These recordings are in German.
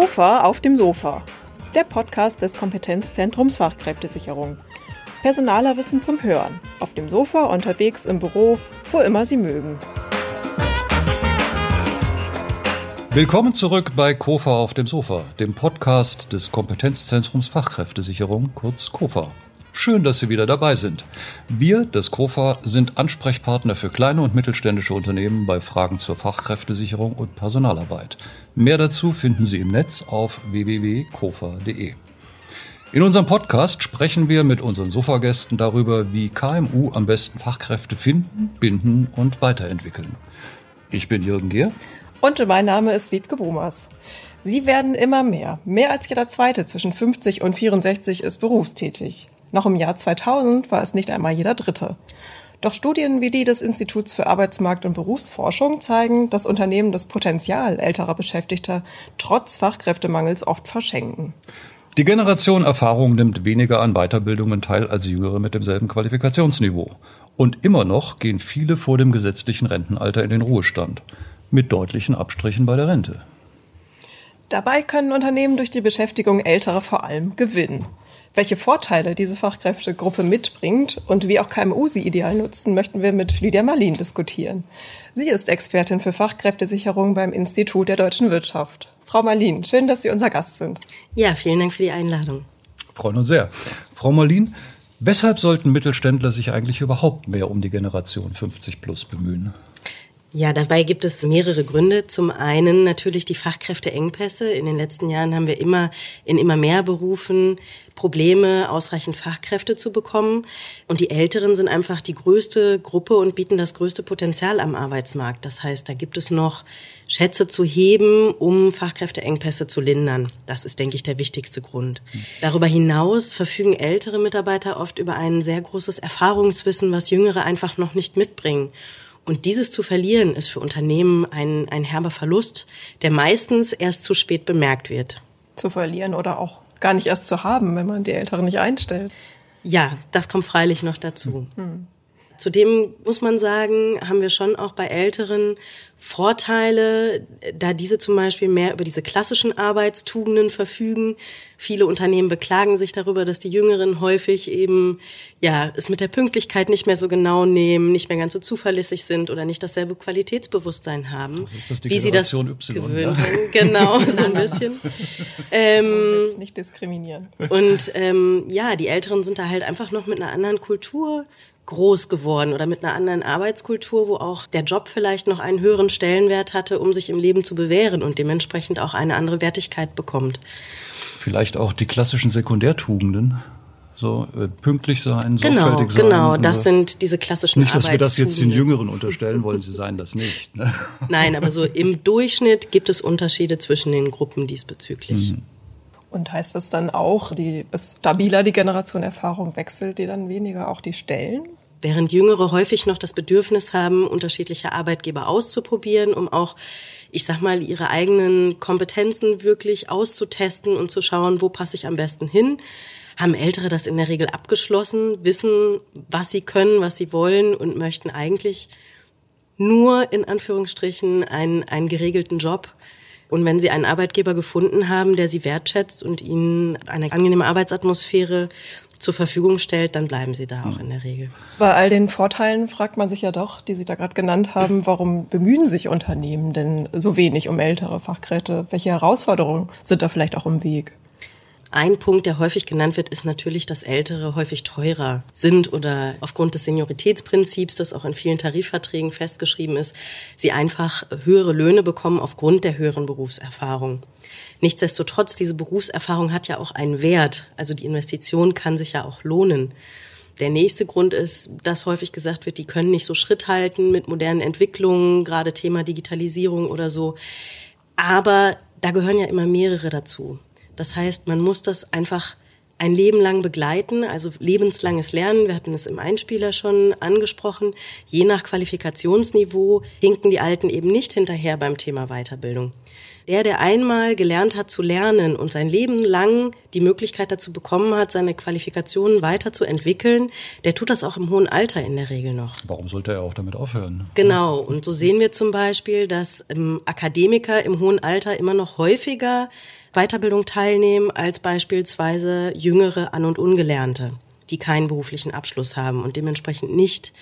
KOFA auf dem Sofa, der Podcast des Kompetenzzentrums Fachkräftesicherung. Personaler Wissen zum Hören, auf dem Sofa, unterwegs, im Büro, wo immer Sie mögen. Willkommen zurück bei KOFA auf dem Sofa, dem Podcast des Kompetenzzentrums Fachkräftesicherung, kurz KOFA. Schön, dass Sie wieder dabei sind. Wir, das KOFA, sind Ansprechpartner für kleine und mittelständische Unternehmen bei Fragen zur Fachkräftesicherung und Personalarbeit. Mehr dazu finden Sie im Netz auf www.kofa.de. In unserem Podcast sprechen wir mit unseren Sofagästen darüber, wie KMU am besten Fachkräfte finden, binden und weiterentwickeln. Ich bin Jürgen Gehr. Und mein Name ist Wiebke Bomas. Sie werden immer mehr. Mehr als jeder Zweite zwischen 50 und 64 ist berufstätig. Noch im Jahr 2000 war es nicht einmal jeder Dritte. Doch Studien wie die des Instituts für Arbeitsmarkt und Berufsforschung zeigen, dass Unternehmen das Potenzial älterer Beschäftigter trotz Fachkräftemangels oft verschenken. Die Generation Erfahrung nimmt weniger an Weiterbildungen teil als Jüngere mit demselben Qualifikationsniveau. Und immer noch gehen viele vor dem gesetzlichen Rentenalter in den Ruhestand. Mit deutlichen Abstrichen bei der Rente. Dabei können Unternehmen durch die Beschäftigung älterer vor allem gewinnen. Welche Vorteile diese Fachkräftegruppe mitbringt und wie auch KMU sie ideal nutzen, möchten wir mit Lydia Marlin diskutieren. Sie ist Expertin für Fachkräftesicherung beim Institut der deutschen Wirtschaft. Frau Marlin, schön, dass Sie unser Gast sind. Ja, vielen Dank für die Einladung. Freuen uns sehr. Frau Marlin, weshalb sollten Mittelständler sich eigentlich überhaupt mehr um die Generation 50 plus bemühen? Ja, dabei gibt es mehrere Gründe. Zum einen natürlich die Fachkräfteengpässe. In den letzten Jahren haben wir immer in immer mehr Berufen Probleme, ausreichend Fachkräfte zu bekommen. Und die Älteren sind einfach die größte Gruppe und bieten das größte Potenzial am Arbeitsmarkt. Das heißt, da gibt es noch Schätze zu heben, um Fachkräfteengpässe zu lindern. Das ist, denke ich, der wichtigste Grund. Darüber hinaus verfügen ältere Mitarbeiter oft über ein sehr großes Erfahrungswissen, was Jüngere einfach noch nicht mitbringen. Und dieses zu verlieren ist für Unternehmen ein, ein herber Verlust, der meistens erst zu spät bemerkt wird. Zu verlieren oder auch gar nicht erst zu haben, wenn man die Älteren nicht einstellt. Ja, das kommt freilich noch dazu. Hm. Zudem muss man sagen, haben wir schon auch bei Älteren Vorteile, da diese zum Beispiel mehr über diese klassischen Arbeitstugenden verfügen. Viele Unternehmen beklagen sich darüber, dass die Jüngeren häufig eben, ja, es mit der Pünktlichkeit nicht mehr so genau nehmen, nicht mehr ganz so zuverlässig sind oder nicht dasselbe Qualitätsbewusstsein haben. Das ist das die wie Generation sie das Y, gewöhnt ja? haben. Genau, so ein bisschen. ähm, nicht diskriminieren. und ähm, ja, die Älteren sind da halt einfach noch mit einer anderen Kultur groß geworden oder mit einer anderen Arbeitskultur, wo auch der Job vielleicht noch einen höheren Stellenwert hatte, um sich im Leben zu bewähren und dementsprechend auch eine andere Wertigkeit bekommt. Vielleicht auch die klassischen Sekundärtugenden. So äh, pünktlich sein, Genau, sorgfältig sein. genau, das äh, sind diese klassischen Nicht, dass wir das jetzt den. Jüngeren unterstellen wollen, sie seien das nicht. Ne? Nein, aber so im Durchschnitt gibt es Unterschiede zwischen den Gruppen diesbezüglich. Und heißt das dann auch, je stabiler die Generation Erfahrung wechselt, die dann weniger auch die Stellen? Während Jüngere häufig noch das Bedürfnis haben, unterschiedliche Arbeitgeber auszuprobieren, um auch, ich sag mal, ihre eigenen Kompetenzen wirklich auszutesten und zu schauen, wo passe ich am besten hin, haben Ältere das in der Regel abgeschlossen, wissen, was sie können, was sie wollen und möchten eigentlich nur in Anführungsstrichen einen, einen geregelten Job. Und wenn sie einen Arbeitgeber gefunden haben, der sie wertschätzt und ihnen eine angenehme Arbeitsatmosphäre zur Verfügung stellt, dann bleiben sie da auch in der Regel. Bei all den Vorteilen fragt man sich ja doch, die Sie da gerade genannt haben, warum bemühen sich Unternehmen denn so wenig um ältere Fachkräfte? Welche Herausforderungen sind da vielleicht auch im Weg? Ein Punkt, der häufig genannt wird, ist natürlich, dass Ältere häufig teurer sind oder aufgrund des Senioritätsprinzips, das auch in vielen Tarifverträgen festgeschrieben ist, sie einfach höhere Löhne bekommen aufgrund der höheren Berufserfahrung. Nichtsdestotrotz, diese Berufserfahrung hat ja auch einen Wert. Also die Investition kann sich ja auch lohnen. Der nächste Grund ist, dass häufig gesagt wird, die können nicht so Schritt halten mit modernen Entwicklungen, gerade Thema Digitalisierung oder so. Aber da gehören ja immer mehrere dazu. Das heißt, man muss das einfach ein Leben lang begleiten, also lebenslanges Lernen. Wir hatten es im Einspieler schon angesprochen. Je nach Qualifikationsniveau hinken die Alten eben nicht hinterher beim Thema Weiterbildung. Der, der einmal gelernt hat zu lernen und sein Leben lang die Möglichkeit dazu bekommen hat, seine Qualifikationen weiterzuentwickeln, der tut das auch im hohen Alter in der Regel noch. Warum sollte er auch damit aufhören? Genau. Und so sehen wir zum Beispiel, dass ähm, Akademiker im hohen Alter immer noch häufiger Weiterbildung teilnehmen als beispielsweise jüngere An- und Ungelernte, die keinen beruflichen Abschluss haben und dementsprechend nicht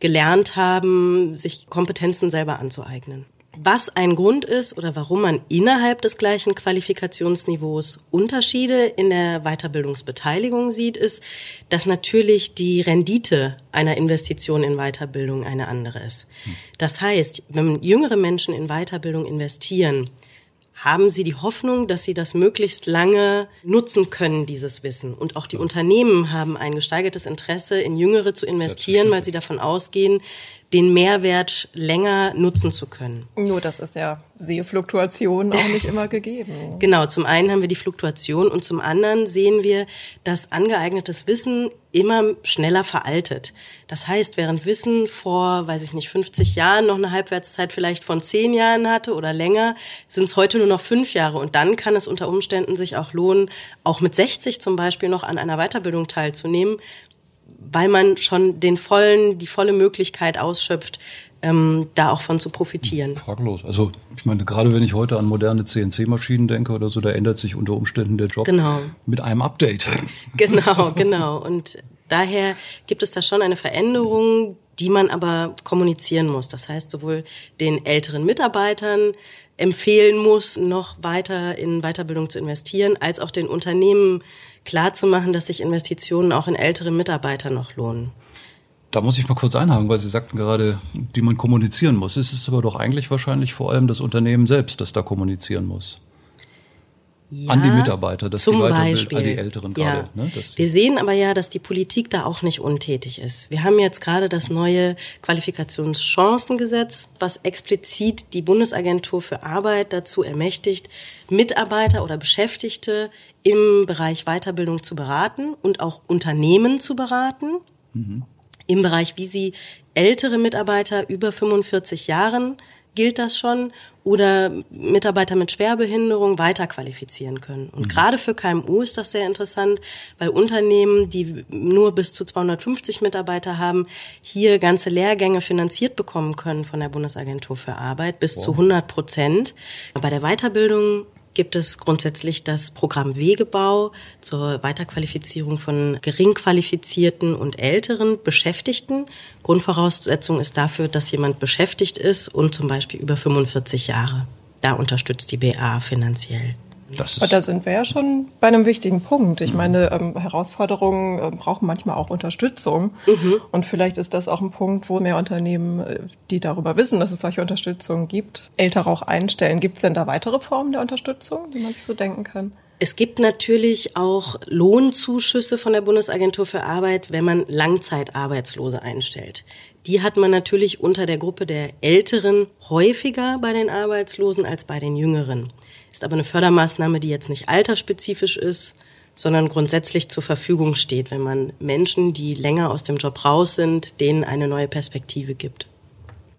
gelernt haben, sich Kompetenzen selber anzueignen. Was ein Grund ist oder warum man innerhalb des gleichen Qualifikationsniveaus Unterschiede in der Weiterbildungsbeteiligung sieht, ist, dass natürlich die Rendite einer Investition in Weiterbildung eine andere ist. Das heißt, wenn jüngere Menschen in Weiterbildung investieren, haben Sie die Hoffnung, dass Sie das möglichst lange nutzen können, dieses Wissen. Und auch die Unternehmen haben ein gesteigertes Interesse, in Jüngere zu investieren, weil sie davon ausgehen, den Mehrwert länger nutzen zu können. Nur das ist ja siehe Fluktuation auch nicht immer gegeben. Genau, zum einen haben wir die Fluktuation und zum anderen sehen wir, dass angeeignetes Wissen immer schneller veraltet. Das heißt, während Wissen vor, weiß ich nicht, 50 Jahren noch eine Halbwertszeit vielleicht von 10 Jahren hatte oder länger, sind es heute nur noch fünf Jahre. Und dann kann es unter Umständen sich auch lohnen, auch mit 60 zum Beispiel noch an einer Weiterbildung teilzunehmen, weil man schon den vollen, die volle Möglichkeit ausschöpft, ähm, da auch von zu profitieren. Fraglos. Also ich meine, gerade wenn ich heute an moderne CNC-Maschinen denke oder so, da ändert sich unter Umständen der Job genau. mit einem Update. Genau, genau. Und daher gibt es da schon eine Veränderung, die man aber kommunizieren muss. Das heißt, sowohl den älteren Mitarbeitern empfehlen muss, noch weiter in Weiterbildung zu investieren, als auch den Unternehmen klarzumachen, dass sich Investitionen auch in ältere Mitarbeiter noch lohnen. Da muss ich mal kurz einhaken, weil Sie sagten gerade, die man kommunizieren muss. Es ist aber doch eigentlich wahrscheinlich vor allem das Unternehmen selbst, das da kommunizieren muss. Ja, an die Mitarbeiter, dass zum die Beispiel. an die Älteren ja. gerade. Ne, dass Wir sehen aber ja, dass die Politik da auch nicht untätig ist. Wir haben jetzt gerade das neue Qualifikationschancengesetz, was explizit die Bundesagentur für Arbeit dazu ermächtigt, Mitarbeiter oder Beschäftigte im Bereich Weiterbildung zu beraten und auch Unternehmen zu beraten. Im Bereich, wie sie ältere Mitarbeiter über 45 Jahren gilt das schon oder Mitarbeiter mit Schwerbehinderung weiterqualifizieren können. Und gerade für KMU ist das sehr interessant, weil Unternehmen, die nur bis zu 250 Mitarbeiter haben, hier ganze Lehrgänge finanziert bekommen können von der Bundesagentur für Arbeit bis zu 100 Prozent. Bei der Weiterbildung gibt es grundsätzlich das Programm Wegebau zur Weiterqualifizierung von gering qualifizierten und älteren Beschäftigten. Grundvoraussetzung ist dafür, dass jemand beschäftigt ist und zum Beispiel über 45 Jahre. Da unterstützt die BA finanziell. Das Und da ist, sind wir ja schon bei einem wichtigen Punkt. Ich meine, ähm, Herausforderungen äh, brauchen manchmal auch Unterstützung. Und vielleicht ist das auch ein Punkt, wo mehr Unternehmen, äh, die darüber wissen, dass es solche Unterstützung gibt, Ältere auch einstellen. Gibt es denn da weitere Formen der Unterstützung, die man sich so denken kann? Es gibt natürlich auch Lohnzuschüsse von der Bundesagentur für Arbeit, wenn man Langzeitarbeitslose einstellt. Die hat man natürlich unter der Gruppe der Älteren häufiger bei den Arbeitslosen als bei den Jüngeren. Ist aber eine Fördermaßnahme, die jetzt nicht altersspezifisch ist, sondern grundsätzlich zur Verfügung steht, wenn man Menschen, die länger aus dem Job raus sind, denen eine neue Perspektive gibt.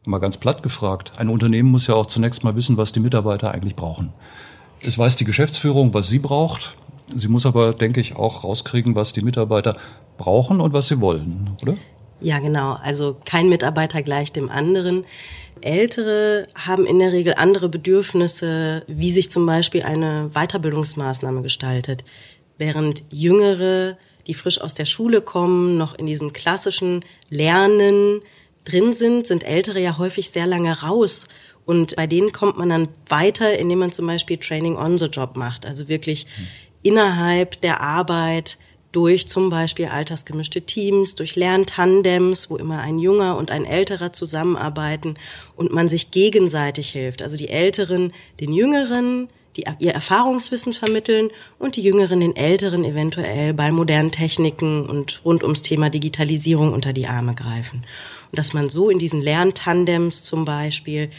mal ganz platt gefragt, ein Unternehmen muss ja auch zunächst mal wissen, was die Mitarbeiter eigentlich brauchen. Es weiß die Geschäftsführung, was sie braucht. Sie muss aber, denke ich, auch rauskriegen, was die Mitarbeiter brauchen und was sie wollen, oder? Ja, genau. Also kein Mitarbeiter gleich dem anderen. Ältere haben in der Regel andere Bedürfnisse, wie sich zum Beispiel eine Weiterbildungsmaßnahme gestaltet, während Jüngere, die frisch aus der Schule kommen, noch in diesem klassischen Lernen drin sind, sind Ältere ja häufig sehr lange raus. Und bei denen kommt man dann weiter, indem man zum Beispiel Training on the Job macht, also wirklich innerhalb der Arbeit durch zum Beispiel altersgemischte Teams, durch Lerntandems, wo immer ein Junger und ein Älterer zusammenarbeiten und man sich gegenseitig hilft. Also die Älteren den Jüngeren, die ihr Erfahrungswissen vermitteln und die Jüngeren den Älteren eventuell bei modernen Techniken und rund ums Thema Digitalisierung unter die Arme greifen. Und dass man so in diesen Lerntandems zum Beispiel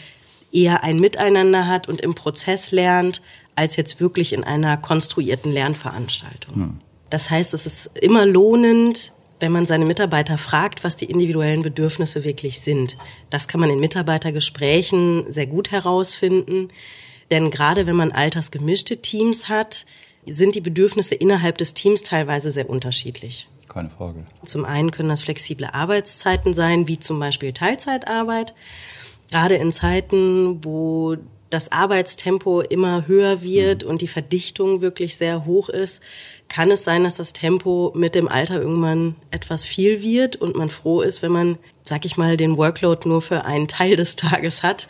eher ein Miteinander hat und im Prozess lernt, als jetzt wirklich in einer konstruierten Lernveranstaltung. Das heißt, es ist immer lohnend, wenn man seine Mitarbeiter fragt, was die individuellen Bedürfnisse wirklich sind. Das kann man in Mitarbeitergesprächen sehr gut herausfinden. Denn gerade wenn man altersgemischte Teams hat, sind die Bedürfnisse innerhalb des Teams teilweise sehr unterschiedlich. Keine Frage. Zum einen können das flexible Arbeitszeiten sein, wie zum Beispiel Teilzeitarbeit. Gerade in Zeiten, wo das Arbeitstempo immer höher wird mhm. und die Verdichtung wirklich sehr hoch ist, kann es sein, dass das Tempo mit dem Alter irgendwann etwas viel wird und man froh ist, wenn man, sag ich mal, den Workload nur für einen Teil des Tages hat,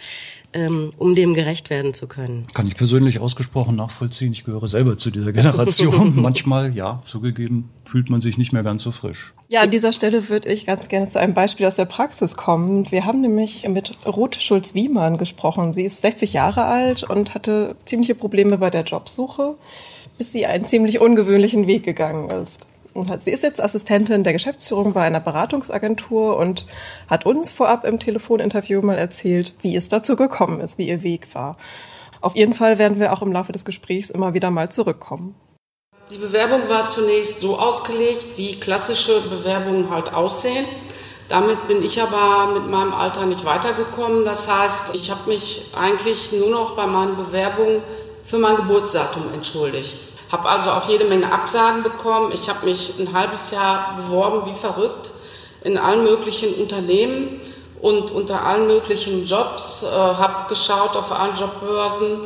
ähm, um dem gerecht werden zu können. Kann ich persönlich ausgesprochen nachvollziehen. Ich gehöre selber zu dieser Generation. Manchmal, ja, zugegeben, fühlt man sich nicht mehr ganz so frisch. Ja, an dieser Stelle würde ich ganz gerne zu einem Beispiel aus der Praxis kommen. Wir haben nämlich mit Ruth Schulz-Wiemann gesprochen. Sie ist 60 Jahre alt und hatte ziemliche Probleme bei der Jobsuche, bis sie einen ziemlich ungewöhnlichen Weg gegangen ist. Sie ist jetzt Assistentin der Geschäftsführung bei einer Beratungsagentur und hat uns vorab im Telefoninterview mal erzählt, wie es dazu gekommen ist, wie ihr Weg war. Auf jeden Fall werden wir auch im Laufe des Gesprächs immer wieder mal zurückkommen. Die Bewerbung war zunächst so ausgelegt, wie klassische Bewerbungen halt aussehen. Damit bin ich aber mit meinem Alter nicht weitergekommen. Das heißt, ich habe mich eigentlich nur noch bei meinen Bewerbungen für mein Geburtsdatum entschuldigt. Habe also auch jede Menge Absagen bekommen. Ich habe mich ein halbes Jahr beworben wie verrückt in allen möglichen Unternehmen und unter allen möglichen Jobs. Äh, habe geschaut auf allen Jobbörsen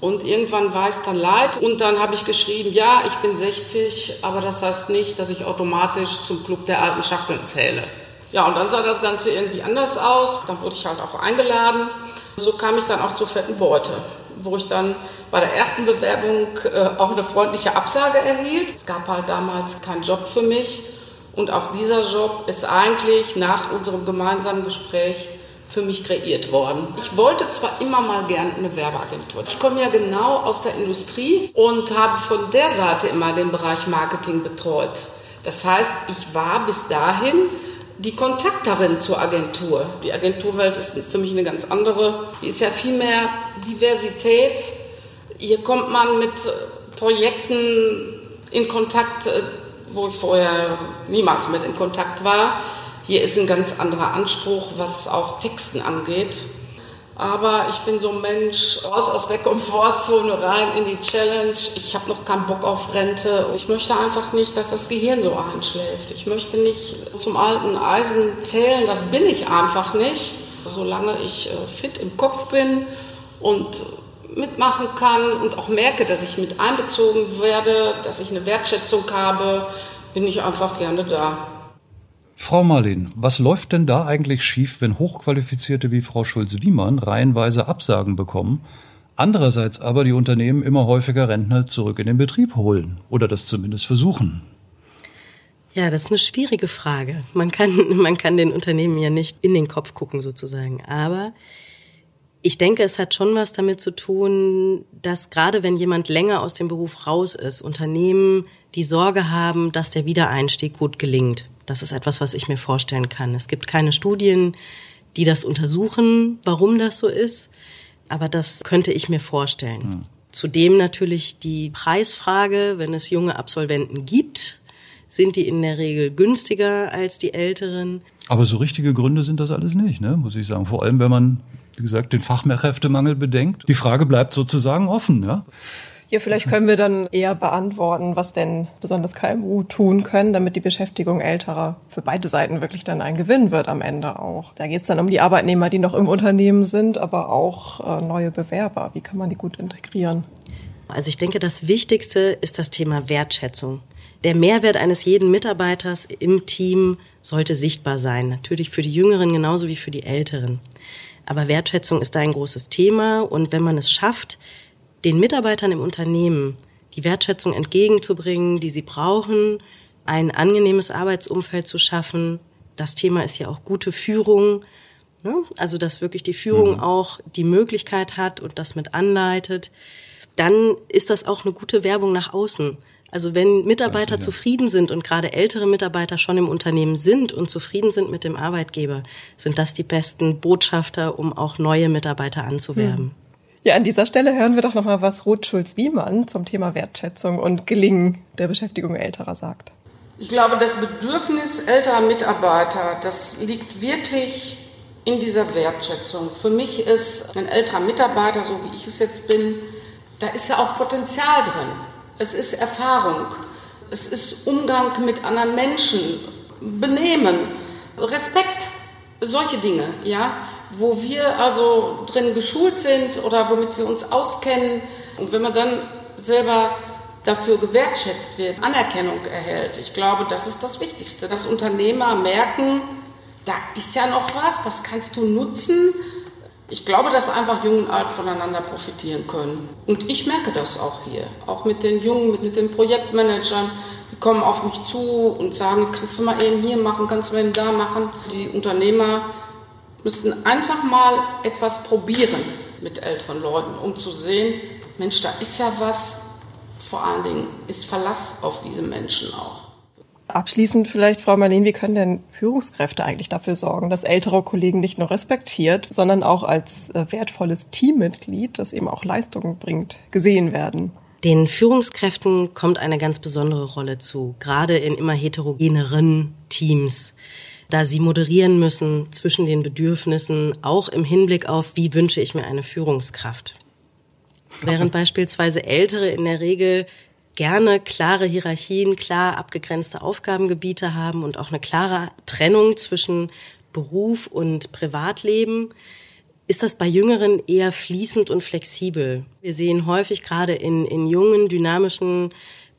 und irgendwann war es dann leid und dann habe ich geschrieben, ja, ich bin 60, aber das heißt nicht, dass ich automatisch zum Club der alten Schachteln zähle. Ja, und dann sah das Ganze irgendwie anders aus. Dann wurde ich halt auch eingeladen. So kam ich dann auch zur fetten Beute wo ich dann bei der ersten Bewerbung äh, auch eine freundliche Absage erhielt. Es gab halt damals keinen Job für mich und auch dieser Job ist eigentlich nach unserem gemeinsamen Gespräch für mich kreiert worden. Ich wollte zwar immer mal gern eine Werbeagentur. Ich komme ja genau aus der Industrie und habe von der Seite immer den Bereich Marketing betreut. Das heißt, ich war bis dahin die Kontakterin zur Agentur. Die Agenturwelt ist für mich eine ganz andere. Die ist ja viel mehr Diversität. Hier kommt man mit Projekten in Kontakt, äh, wo ich vorher niemals mit in Kontakt war. Hier ist ein ganz anderer Anspruch, was auch Texten angeht. Aber ich bin so ein Mensch, raus aus der Komfortzone, rein in die Challenge. Ich habe noch keinen Bock auf Rente. Ich möchte einfach nicht, dass das Gehirn so einschläft. Ich möchte nicht zum alten Eisen zählen. Das bin ich einfach nicht. Solange ich äh, fit im Kopf bin und mitmachen kann und auch merke, dass ich mit einbezogen werde, dass ich eine Wertschätzung habe, bin ich einfach gerne da. Frau Marlin, was läuft denn da eigentlich schief, wenn Hochqualifizierte wie Frau Schulz-Wiemann reihenweise Absagen bekommen, andererseits aber die Unternehmen immer häufiger Rentner zurück in den Betrieb holen oder das zumindest versuchen? Ja, das ist eine schwierige Frage. Man kann, man kann den Unternehmen ja nicht in den Kopf gucken sozusagen. Aber ich denke, es hat schon was damit zu tun, dass gerade wenn jemand länger aus dem Beruf raus ist, Unternehmen die Sorge haben, dass der Wiedereinstieg gut gelingt. Das ist etwas, was ich mir vorstellen kann. Es gibt keine Studien, die das untersuchen, warum das so ist, aber das könnte ich mir vorstellen. Hm. Zudem natürlich die Preisfrage, wenn es junge Absolventen gibt, sind die in der Regel günstiger als die älteren. Aber so richtige Gründe sind das alles nicht, ne? muss ich sagen. Vor allem, wenn man, wie gesagt, den Fachkräftemangel bedenkt. Die Frage bleibt sozusagen offen. Ja? Ja, vielleicht können wir dann eher beantworten, was denn besonders KMU tun können, damit die Beschäftigung älterer für beide Seiten wirklich dann ein Gewinn wird am Ende auch. Da geht es dann um die Arbeitnehmer, die noch im Unternehmen sind, aber auch äh, neue Bewerber. Wie kann man die gut integrieren? Also ich denke, das Wichtigste ist das Thema Wertschätzung. Der Mehrwert eines jeden Mitarbeiters im Team sollte sichtbar sein. Natürlich für die Jüngeren genauso wie für die Älteren. Aber Wertschätzung ist da ein großes Thema und wenn man es schafft, den Mitarbeitern im Unternehmen die Wertschätzung entgegenzubringen, die sie brauchen, ein angenehmes Arbeitsumfeld zu schaffen. Das Thema ist ja auch gute Führung. Ne? Also, dass wirklich die Führung mhm. auch die Möglichkeit hat und das mit anleitet. Dann ist das auch eine gute Werbung nach außen. Also wenn Mitarbeiter ja, zufrieden sind und gerade ältere Mitarbeiter schon im Unternehmen sind und zufrieden sind mit dem Arbeitgeber, sind das die besten Botschafter, um auch neue Mitarbeiter anzuwerben. Ja, an dieser Stelle hören wir doch noch mal, was Ruth Schulz-Wiemann zum Thema Wertschätzung und Gelingen der Beschäftigung älterer sagt. Ich glaube, das Bedürfnis älterer Mitarbeiter, das liegt wirklich in dieser Wertschätzung. Für mich ist ein älterer Mitarbeiter, so wie ich es jetzt bin, da ist ja auch Potenzial drin. Es ist Erfahrung. Es ist Umgang mit anderen Menschen, Benehmen, Respekt, solche Dinge, ja, wo wir also drin geschult sind oder womit wir uns auskennen. Und wenn man dann selber dafür gewertschätzt wird, Anerkennung erhält, ich glaube, das ist das Wichtigste, dass Unternehmer merken, da ist ja noch was, das kannst du nutzen. Ich glaube, dass einfach Jung und Alt voneinander profitieren können. Und ich merke das auch hier, auch mit den Jungen, mit, den Projektmanagern. Die kommen auf mich zu und sagen, kannst du mal eben hier machen, kannst du mal eben da machen. Die Unternehmer müssten einfach mal etwas probieren mit älteren Leuten, um zu sehen, Mensch, da ist ja was. Vor allen Dingen ist Verlass auf diese Menschen auch. Abschließend vielleicht, Frau Marlene, wie können denn Führungskräfte eigentlich dafür sorgen, dass ältere Kollegen nicht nur respektiert, sondern auch als äh, wertvolles Teammitglied, das eben auch Leistungen bringt, gesehen werden? Den Führungskräften kommt eine ganz besondere Rolle zu, gerade in immer heterogeneren Teams, da sie moderieren müssen zwischen den Bedürfnissen, auch im Hinblick auf, wie wünsche ich mir eine Führungskraft. Während beispielsweise Ältere in der Regel gerne klare Hierarchien, klar abgegrenzte Aufgabengebiete haben und auch eine klare Trennung zwischen Beruf und Privatleben, ist das bei Jüngeren eher fließend und flexibel. Wir sehen häufig gerade in, in jungen, dynamischen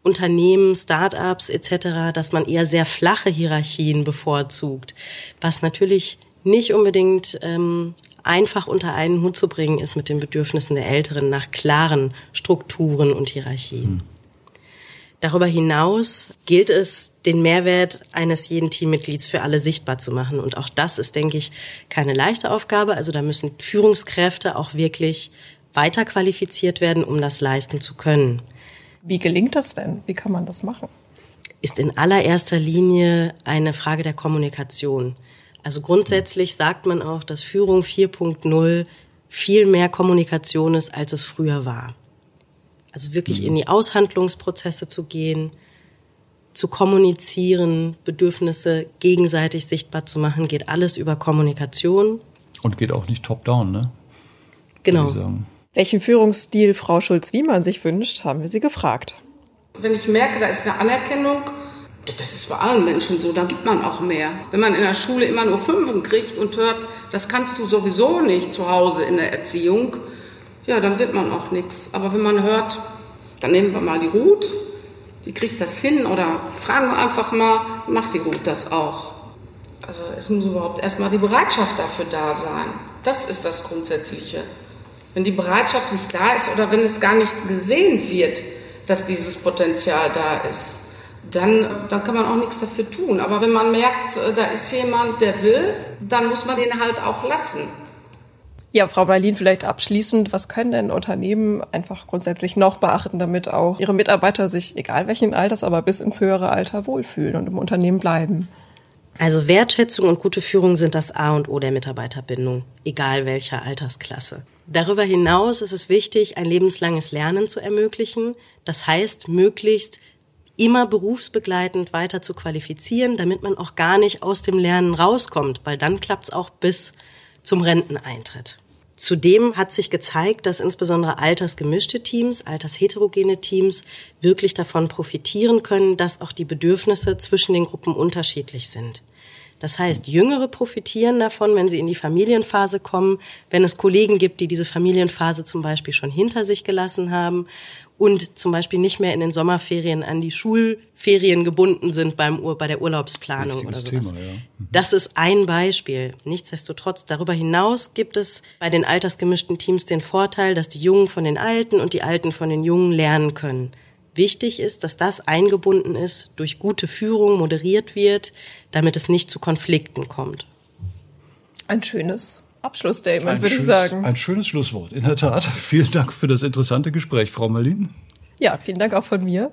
Unternehmen, Start-ups etc., dass man eher sehr flache Hierarchien bevorzugt, was natürlich nicht unbedingt ähm, einfach unter einen Hut zu bringen ist mit den Bedürfnissen der Älteren nach klaren Strukturen und Hierarchien. Hm. Darüber hinaus gilt es, den Mehrwert eines jeden Teammitglieds für alle sichtbar zu machen. Und auch das ist, denke ich, keine leichte Aufgabe. Also da müssen Führungskräfte auch wirklich weiter qualifiziert werden, um das leisten zu können. Wie gelingt das denn? Wie kann man das machen? Ist in allererster Linie eine Frage der Kommunikation. Also grundsätzlich sagt man auch, dass Führung 4.0 viel mehr Kommunikation ist, als es früher war. Also wirklich mhm. in die Aushandlungsprozesse zu gehen, zu kommunizieren, Bedürfnisse gegenseitig sichtbar zu machen, geht alles über Kommunikation. Und geht auch nicht top-down, ne? Genau. Welchen Führungsstil Frau Schulz-Wiemann sich wünscht, haben wir sie gefragt. Wenn ich merke, da ist eine Anerkennung, das ist bei allen Menschen so, da gibt man auch mehr. Wenn man in der Schule immer nur Fünfen kriegt und hört, das kannst du sowieso nicht zu Hause in der Erziehung, ja, dann wird man auch nichts. Aber wenn man hört, dann nehmen wir mal die Ruth, die kriegt das hin oder fragen wir einfach mal, macht die Ruth das auch? Also es muss überhaupt erstmal die Bereitschaft dafür da sein. Das ist das Grundsätzliche. Wenn die Bereitschaft nicht da ist oder wenn es gar nicht gesehen wird, dass dieses Potenzial da ist, dann, dann kann man auch nichts dafür tun. Aber wenn man merkt, äh, da ist jemand, der will, dann muss man den halt auch lassen. Ja, Frau Berlin, vielleicht abschließend, was können denn Unternehmen einfach grundsätzlich noch beachten, damit auch ihre Mitarbeiter sich, egal welchen Alters, aber bis ins höhere Alter wohlfühlen und im Unternehmen bleiben? Also Wertschätzung und gute Führung sind das A und O der Mitarbeiterbindung, egal welcher Altersklasse. Darüber hinaus ist es wichtig, ein lebenslanges Lernen zu ermöglichen. Das heißt, möglichst immer berufsbegleitend weiter zu qualifizieren, damit man auch gar nicht aus dem Lernen rauskommt, weil dann klappt es auch bis zum Renteneintritt. Zudem hat sich gezeigt, dass insbesondere altersgemischte Teams, altersheterogene Teams wirklich davon profitieren können, dass auch die Bedürfnisse zwischen den Gruppen unterschiedlich sind. Das heißt, Jüngere profitieren davon, wenn sie in die Familienphase kommen, wenn es Kollegen gibt, die diese Familienphase zum Beispiel schon hinter sich gelassen haben und zum Beispiel nicht mehr in den Sommerferien an die Schulferien gebunden sind beim Ur bei der Urlaubsplanung Richtiges oder sowas. Thema, ja. Mhm. Das ist ein Beispiel. Nichtsdestotrotz, darüber hinaus gibt es bei den altersgemischten Teams den Vorteil, dass die Jungen von den Alten und die Alten von den Jungen lernen können. Wichtig ist, dass das eingebunden ist, durch gute Führung moderiert wird, damit es nicht zu Konflikten kommt. Ein schönes Abschlussstatement, würde ich sagen. Ein schönes Schlusswort, in der Tat. Vielen Dank für das interessante Gespräch, Frau Merlin. Ja, vielen Dank auch von mir.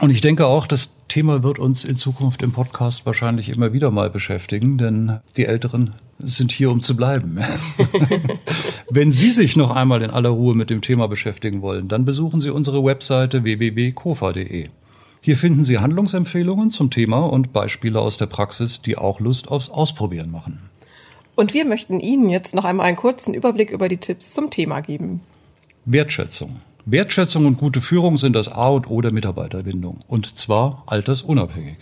Und ich denke auch, das Thema wird uns in Zukunft im Podcast wahrscheinlich immer wieder mal beschäftigen, denn die Älteren sind hier, um zu bleiben. Wenn Sie sich noch einmal in aller Ruhe mit dem Thema beschäftigen wollen, dann besuchen Sie unsere Webseite www.kofa.de. Hier finden Sie Handlungsempfehlungen zum Thema und Beispiele aus der Praxis, die auch Lust aufs Ausprobieren machen. Und wir möchten Ihnen jetzt noch einmal einen kurzen Überblick über die Tipps zum Thema geben. Wertschätzung. Wertschätzung und gute Führung sind das A und O der Mitarbeiterbindung. Und zwar altersunabhängig.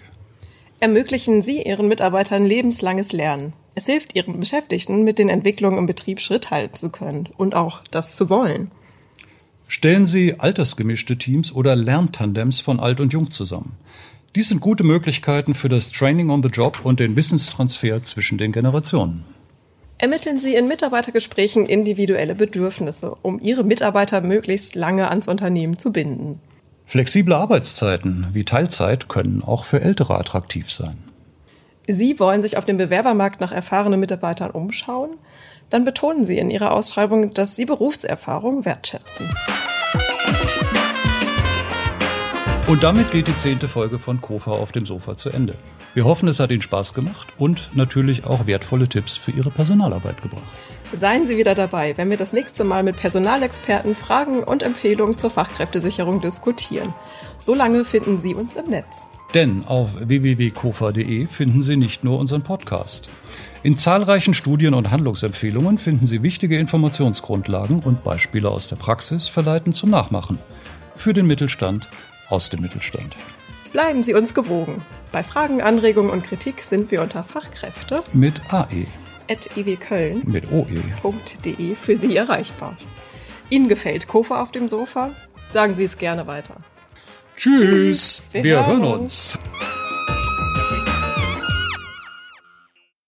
Ermöglichen Sie Ihren Mitarbeitern lebenslanges Lernen. Es hilft Ihren Beschäftigten, mit den Entwicklungen im Betrieb Schritt halten zu können und auch das zu wollen. Stellen Sie altersgemischte Teams oder Lerntandems von Alt und Jung zusammen. Dies sind gute Möglichkeiten für das Training on the Job und den Wissenstransfer zwischen den Generationen. Ermitteln Sie in Mitarbeitergesprächen individuelle Bedürfnisse, um Ihre Mitarbeiter möglichst lange ans Unternehmen zu binden. Flexible Arbeitszeiten wie Teilzeit können auch für Ältere attraktiv sein. Sie wollen sich auf dem Bewerbermarkt nach erfahrenen Mitarbeitern umschauen? Dann betonen Sie in Ihrer Ausschreibung, dass Sie Berufserfahrung wertschätzen. Und damit geht die zehnte Folge von Kofa auf dem Sofa zu Ende. Wir hoffen, es hat Ihnen Spaß gemacht und natürlich auch wertvolle Tipps für Ihre Personalarbeit gebracht. Seien Sie wieder dabei, wenn wir das nächste Mal mit Personalexperten Fragen und Empfehlungen zur Fachkräftesicherung diskutieren. Solange finden Sie uns im Netz. Denn auf www.kofa.de finden Sie nicht nur unseren Podcast. In zahlreichen Studien und Handlungsempfehlungen finden Sie wichtige Informationsgrundlagen und Beispiele aus der Praxis verleiten zum Nachmachen. Für den Mittelstand aus dem Mittelstand. Bleiben Sie uns gewogen. Bei Fragen, Anregungen und Kritik sind wir unter Fachkräfte Mit AE. iwköln.de Mit OE. für Sie erreichbar. Ihnen gefällt Kofa auf dem Sofa? Sagen Sie es gerne weiter. Tschüss. Wir Wir, hören hören uns.